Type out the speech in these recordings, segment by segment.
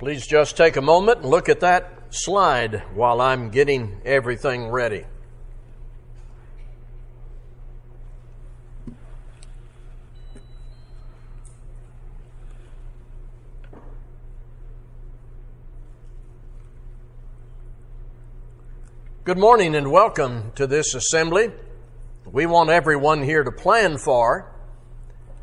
Please just take a moment and look at that slide while I'm getting everything ready. Good morning and welcome to this assembly. We want everyone here to plan for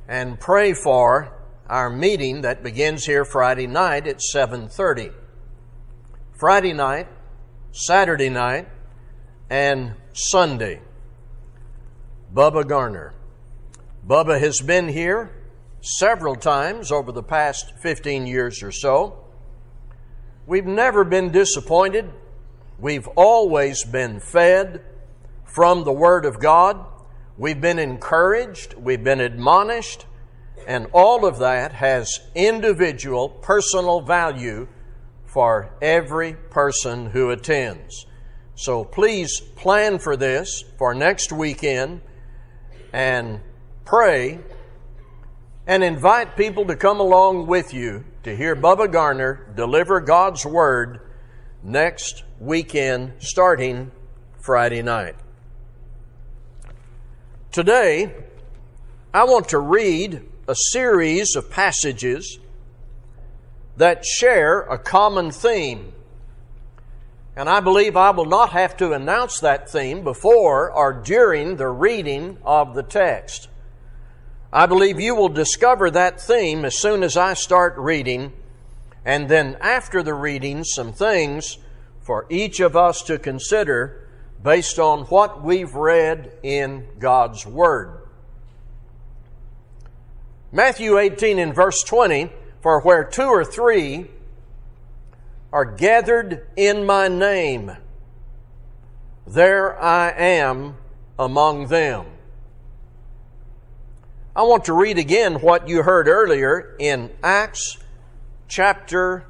and pray for our meeting that begins here Friday night at 7:30. Friday night, Saturday night, and Sunday. Bubba Garner. Bubba has been here several times over the past 15 years or so. We've never been disappointed. We've always been fed from the Word of God. We've been encouraged. We've been admonished. And all of that has individual, personal value for every person who attends. So please plan for this for next weekend and pray and invite people to come along with you to hear Bubba Garner deliver God's Word next weekend starting Friday night. Today, I want to read a series of passages that share a common theme. And I believe I will not have to announce that theme before or during the reading of the text. I believe you will discover that theme as soon as I start reading, and then after the reading, some things for each of us to consider based on what we've read in God's Word. Matthew 18 and verse 20, for where two or three are gathered in my name, there I am among them. I want to read again what you heard earlier in Acts chapter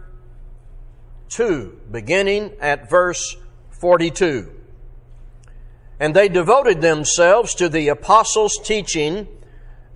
2, beginning at verse 42. And they devoted themselves to the apostles' teaching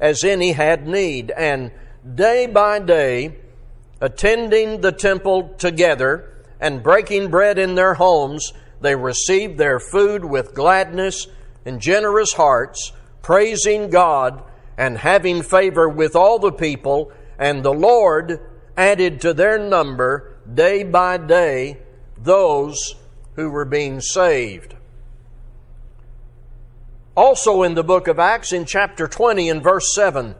as any had need. And day by day, attending the temple together and breaking bread in their homes, they received their food with gladness and generous hearts, praising God and having favor with all the people. And the Lord added to their number day by day those who were being saved. Also in the book of Acts, in chapter 20 and verse 7,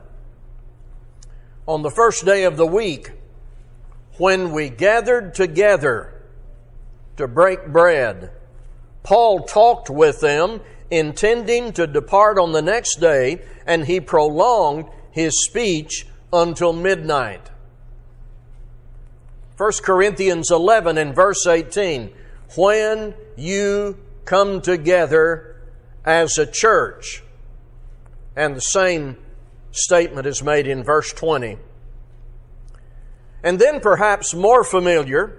on the first day of the week, when we gathered together to break bread, Paul talked with them, intending to depart on the next day, and he prolonged his speech until midnight. 1 Corinthians 11 and verse 18. When you come together as a church. And the same statement is made in verse 20. And then, perhaps more familiar,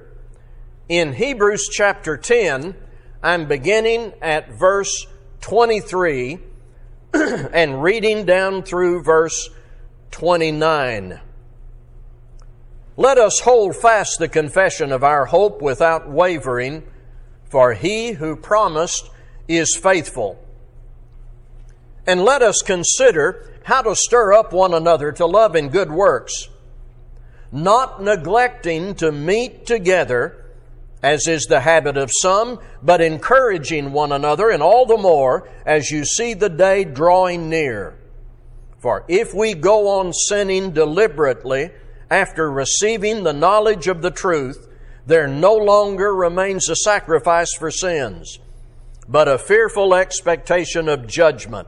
in Hebrews chapter 10, I'm beginning at verse 23 and reading down through verse 29. Let us hold fast the confession of our hope without wavering, for he who promised is faithful. And let us consider how to stir up one another to love and good works, not neglecting to meet together, as is the habit of some, but encouraging one another, and all the more as you see the day drawing near. For if we go on sinning deliberately after receiving the knowledge of the truth, there no longer remains a sacrifice for sins, but a fearful expectation of judgment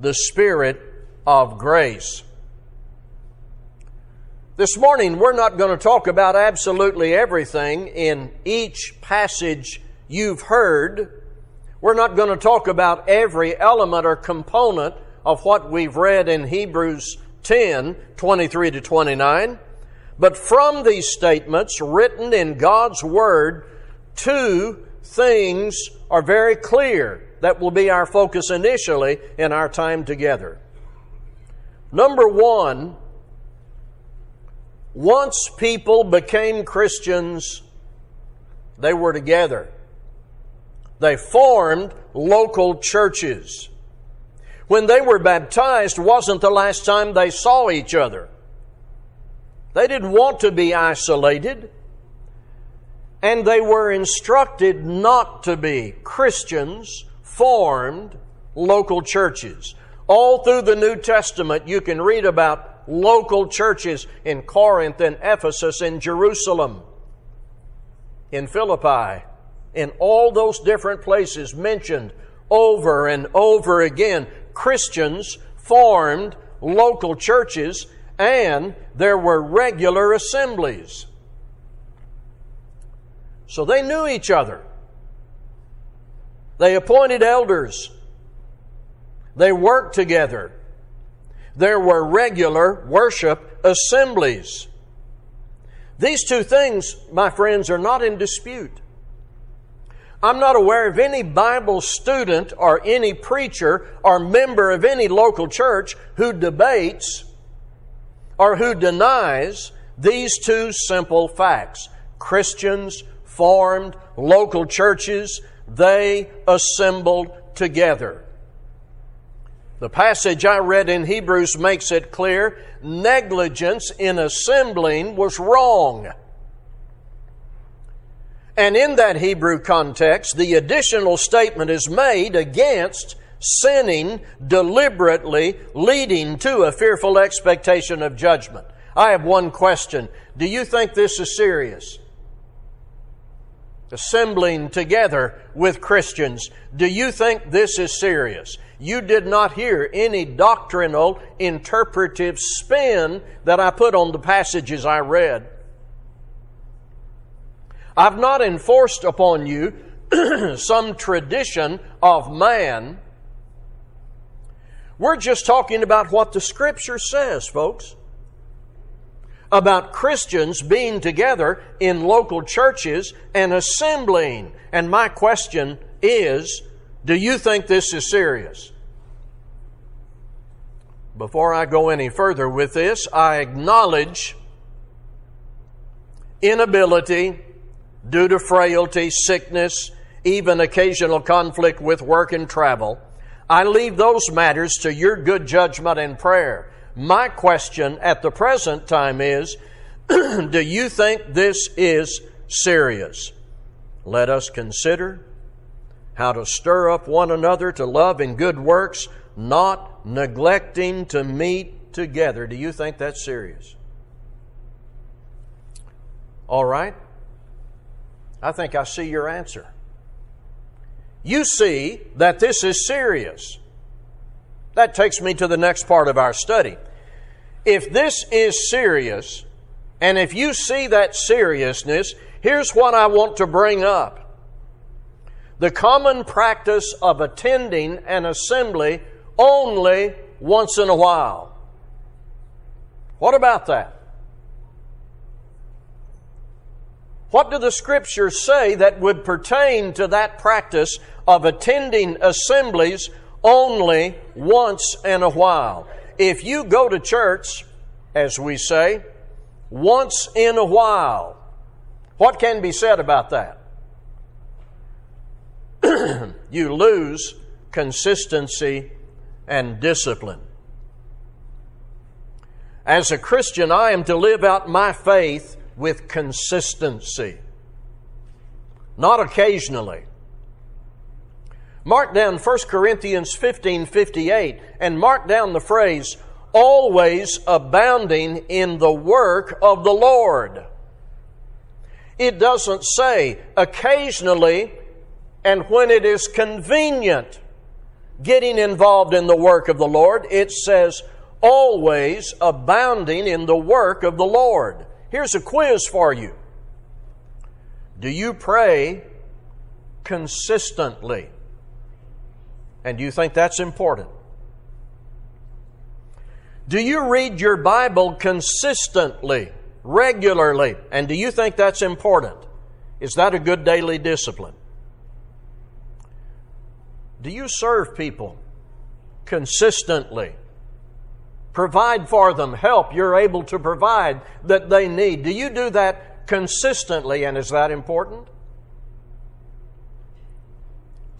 the Spirit of grace? This morning, we're not going to talk about absolutely everything in each passage you've heard. We're not going to talk about every element or component of what we've read in Hebrews 10 23 to 29. But from these statements written in God's Word, two things are very clear that will be our focus initially in our time together. Number one, once people became Christians, they were together. They formed local churches. When they were baptized wasn't the last time they saw each other. They didn't want to be isolated. And they were instructed not to be. Christians formed local churches. All through the New Testament, you can read about local churches in Corinth and Ephesus and Jerusalem, in Philippi, in all those different places mentioned over and over again. Christians formed local churches and there were regular assemblies. So they knew each other. They appointed elders. They worked together there were regular worship assemblies. These two things, my friends, are not in dispute. I'm not aware of any Bible student or any preacher or member of any local church who debates or who denies these two simple facts. Christians formed local churches, they assembled together. The passage I read in Hebrews makes it clear negligence in assembling was wrong. And in that Hebrew context, the additional statement is made against sinning deliberately, leading to a fearful expectation of judgment. I have one question. Do you think this is serious? Assembling together with Christians. Do you think this is serious? you did not hear any doctrinal interpretive spin that I put on the passages I read. I've not enforced upon you some tradition of man. We're just talking about what the Scripture says, folks. About Christians being together in local churches and assembling. And my question is do you think this is serious? Before I go any further with this, I acknowledge inability due to frailty, sickness, even occasional conflict with work and travel. I leave those matters to your good judgment and prayer. My question at the present time is Do you think this is serious? Let us consider how to stir up one another to love and good works, not neglecting to meet together. Do you think that's serious? All right. I think I see your answer. You see that this is serious. That takes me to the next part of our study. If this is serious, and if you see that seriousness, here's what I want to bring up the common practice of attending an assembly only once in a while. What about that? What do the scriptures say that would pertain to that practice of attending assemblies only once in a while? If you go to church, as we say, once in a while, what can be said about that? you lose consistency and discipline. As a Christian, I am to live out my faith with consistency. not occasionally. Mark down 1 Corinthians 15 58 and mark down the phrase, always abounding in the work of the Lord. It doesn't say occasionally and when it is convenient getting involved in the work of the Lord. It says always abounding in the work of the Lord. Here's a quiz for you. Do you pray consistently? And do you think that's important? Do you read your Bible consistently, regularly? And do you think that's important? Is that a good daily discipline? Do you serve people consistently? Provide for them help you're able to provide that they need. Do you do that consistently, and is that important?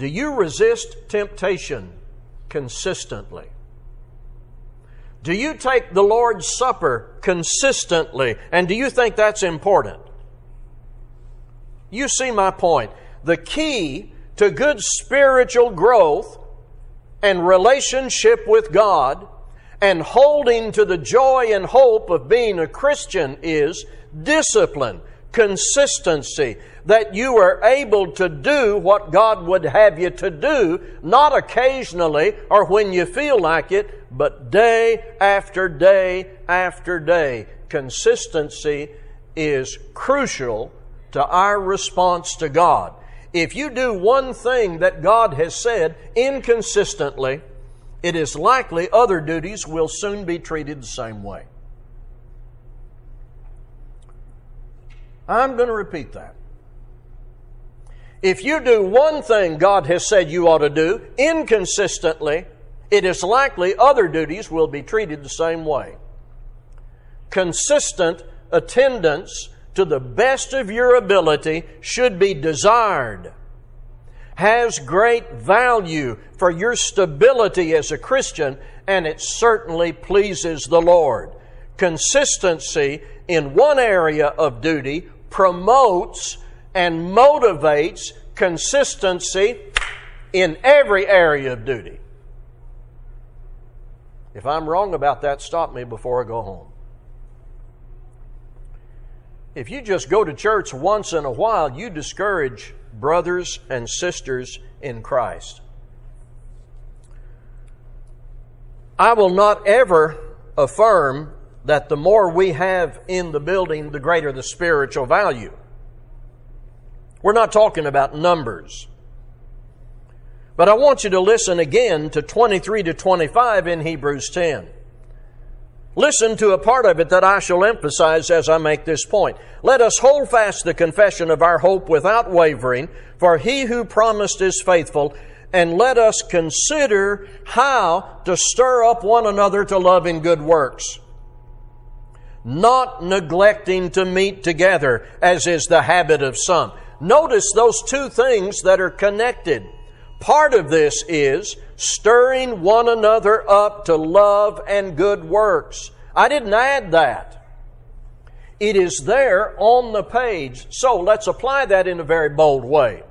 Do you resist temptation consistently? Do you take the Lord's Supper consistently? And do you think that's important? You see my point. The key to good spiritual growth and relationship with God and holding to the joy and hope of being a Christian is discipline, consistency, that you are able to do what God would have you to do, not occasionally or when you feel like it, but day after day after day. Consistency is crucial to our response to God. If you do one thing that God has said inconsistently, it is likely other duties will soon be treated the same way. I'm going to repeat that. If you do one thing God has said you ought to do inconsistently, it is likely other duties will be treated the same way. Consistent attendance to the best of your ability should be desired, has great value for your stability as a Christian, and it certainly pleases the Lord. Consistency in one area of duty promotes and motivates consistency in every area of duty. If I'm wrong about that, stop me before I go home. If you just go to church once in a while, you discourage brothers and sisters in Christ. I will not ever affirm that the more we have in the building, the greater the spiritual value. We're not talking about numbers. But I want you to listen again to 23 to 25 in Hebrews 10. Listen to a part of it that I shall emphasize as I make this point. Let us hold fast the confession of our hope without wavering, for he who promised is faithful, and let us consider how to stir up one another to love and good works. Not neglecting to meet together, as is the habit of some Notice those two things that are connected. Part of this is stirring one another up to love and good works. I didn't add that. It is there on the page. So let's apply that in a very bold way.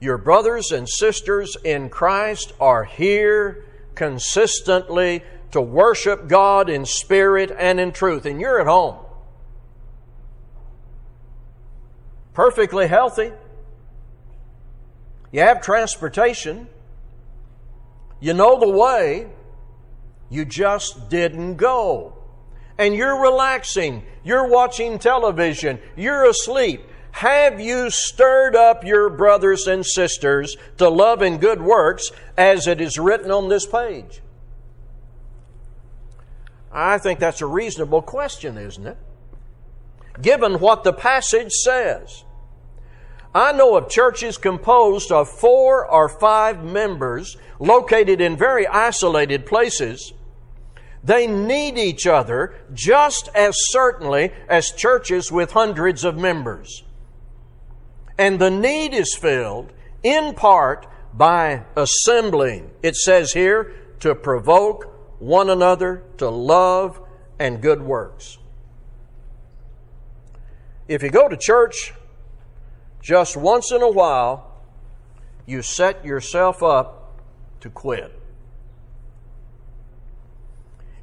Your brothers and sisters in Christ are here consistently to worship God in spirit and in truth, and you're at home. Perfectly healthy. You have transportation. You know the way. You just didn't go. And you're relaxing. You're watching television. You're asleep. Have you stirred up your brothers and sisters to love and good works as it is written on this page? I think that's a reasonable question, isn't it? Given what the passage says. I know of churches composed of four or five members located in very isolated places. They need each other just as certainly as churches with hundreds of members. And the need is filled in part by assembling. It says here to provoke one another to love and good works. If you go to church just once in a while, you set yourself up to quit.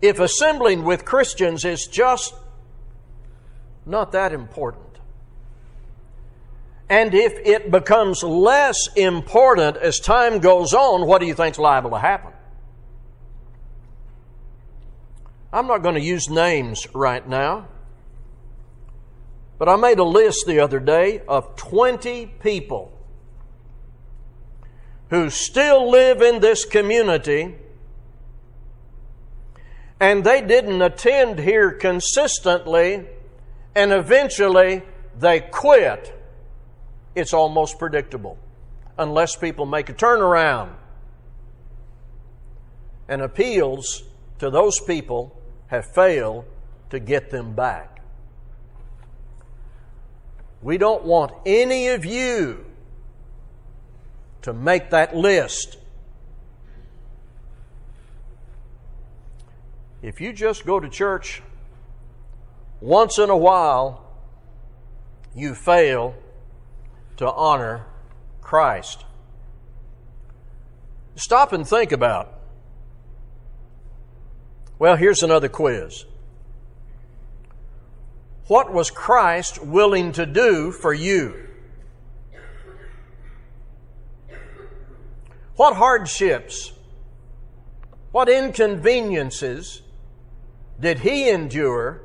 If assembling with Christians is just not that important, and if it becomes less important as time goes on, what do you think is liable to happen? I'm not going to use names right now, but I made a list the other day of 20 people who still live in this community and they didn't attend here consistently and eventually they quit it's almost predictable unless people make a turnaround. And appeals to those people have failed to get them back. We don't want any of you to make that list. If you just go to church once in a while, you fail to honor Christ. Stop and think about. Well, here's another quiz. What was Christ willing to do for you? What hardships, what inconveniences did he endure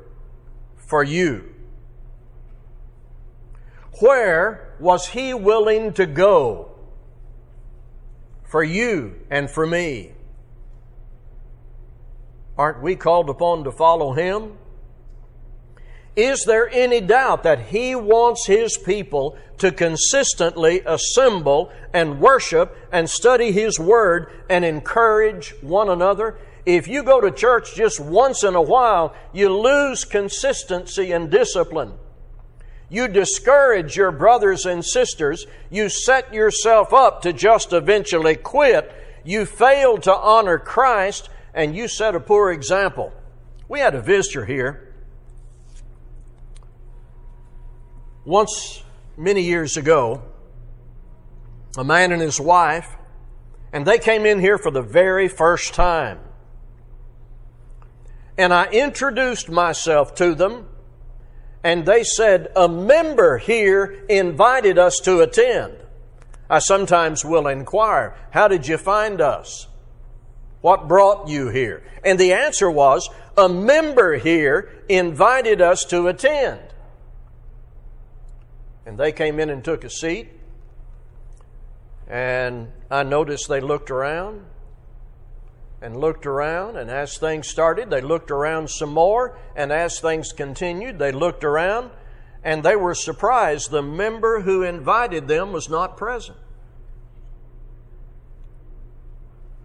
for you? Where was he willing to go for you and for me? Aren't we called upon to follow him? Is there any doubt that he wants his people to consistently assemble and worship and study his word and encourage one another? If you go to church just once in a while, you lose consistency and discipline. You discourage your brothers and sisters. You set yourself up to just eventually quit. You fail to honor Christ and you set a poor example. We had a visitor here once, many years ago, a man and his wife, and they came in here for the very first time. And I introduced myself to them and they said, A member here invited us to attend. I sometimes will inquire, How did you find us? What brought you here? And the answer was, A member here invited us to attend. And they came in and took a seat. And I noticed they looked around and looked around. And as things started, they looked around some more. And as things continued, they looked around and they were surprised the member who invited them was not present.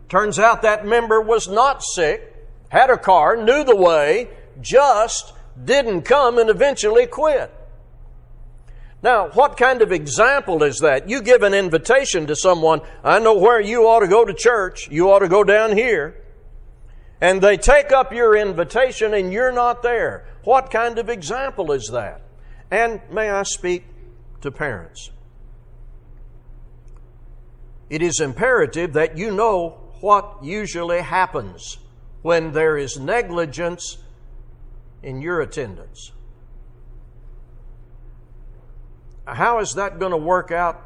Turns out that member was not sick, had a car, knew the way, just didn't come and eventually quit. Now, what kind of example is that? You give an invitation to someone, I know where you ought to go to church, you ought to go down here. And they take up your invitation and you're not there. What kind of example is that? And may I speak to parents? It is imperative that you know what usually happens when there is negligence in your attendance. How is that going to work out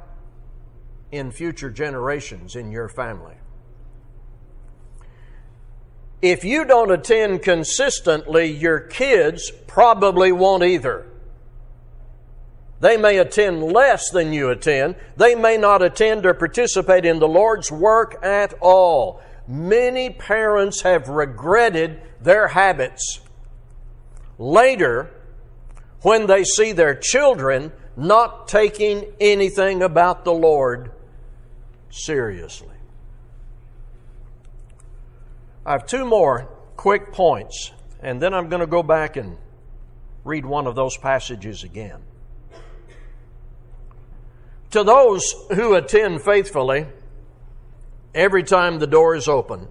in future generations in your family? If you don't attend consistently, your kids probably won't either. They may attend less than you attend. They may not attend or participate in the Lord's work at all. Many parents have regretted their habits. Later, when they see their children not taking anything about the Lord seriously. I have two more quick points, and then I'm going to go back and read one of those passages again. To those who attend faithfully, every time the door is open,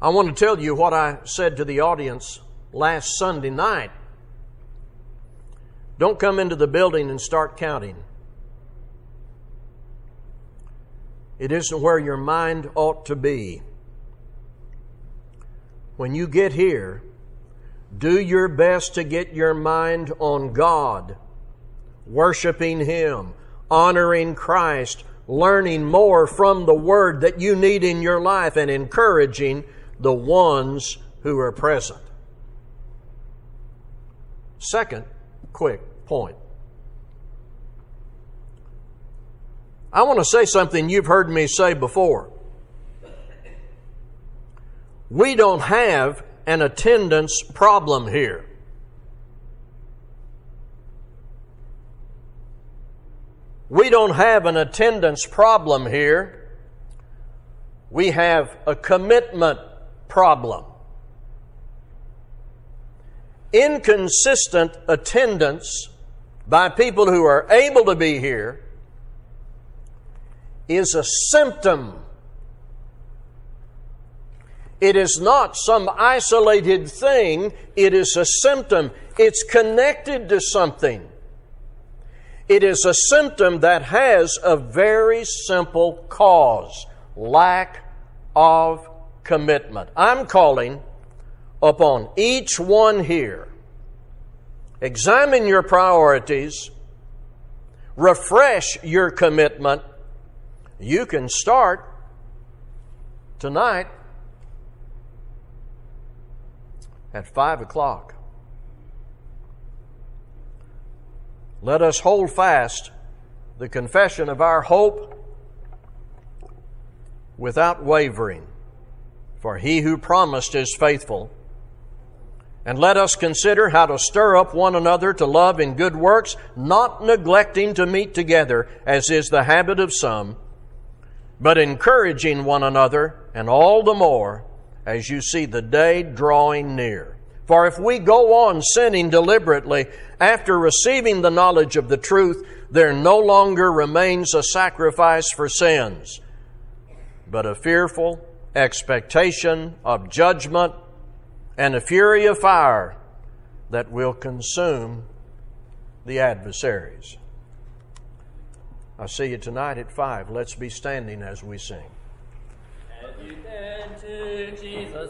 I want to tell you what I said to the audience last Sunday night Don't come into the building and start counting. It isn't where your mind ought to be. When you get here, do your best to get your mind on God, worshiping Him, honoring Christ, learning more from the Word that you need in your life, and encouraging the ones who are present. Second, quick point. I want to say something you've heard me say before. We don't have an attendance problem here. We don't have an attendance problem here. We have a commitment problem. Inconsistent attendance by people who are able to be here is a symptom. It is not some isolated thing, it is a symptom. It's connected to something. It is a symptom that has a very simple cause lack of commitment. I'm calling upon each one here. Examine your priorities, refresh your commitment. You can start tonight at 5 o'clock. Let us hold fast the confession of our hope without wavering, for he who promised is faithful. And let us consider how to stir up one another to love and good works, not neglecting to meet together, as is the habit of some, but encouraging one another, and all the more as you see the day drawing near. For if we go on sinning deliberately after receiving the knowledge of the truth, there no longer remains a sacrifice for sins, but a fearful expectation of judgment and a fury of fire that will consume the adversaries. I'll see you tonight at 5. Let's be standing as we sing. You to Jesus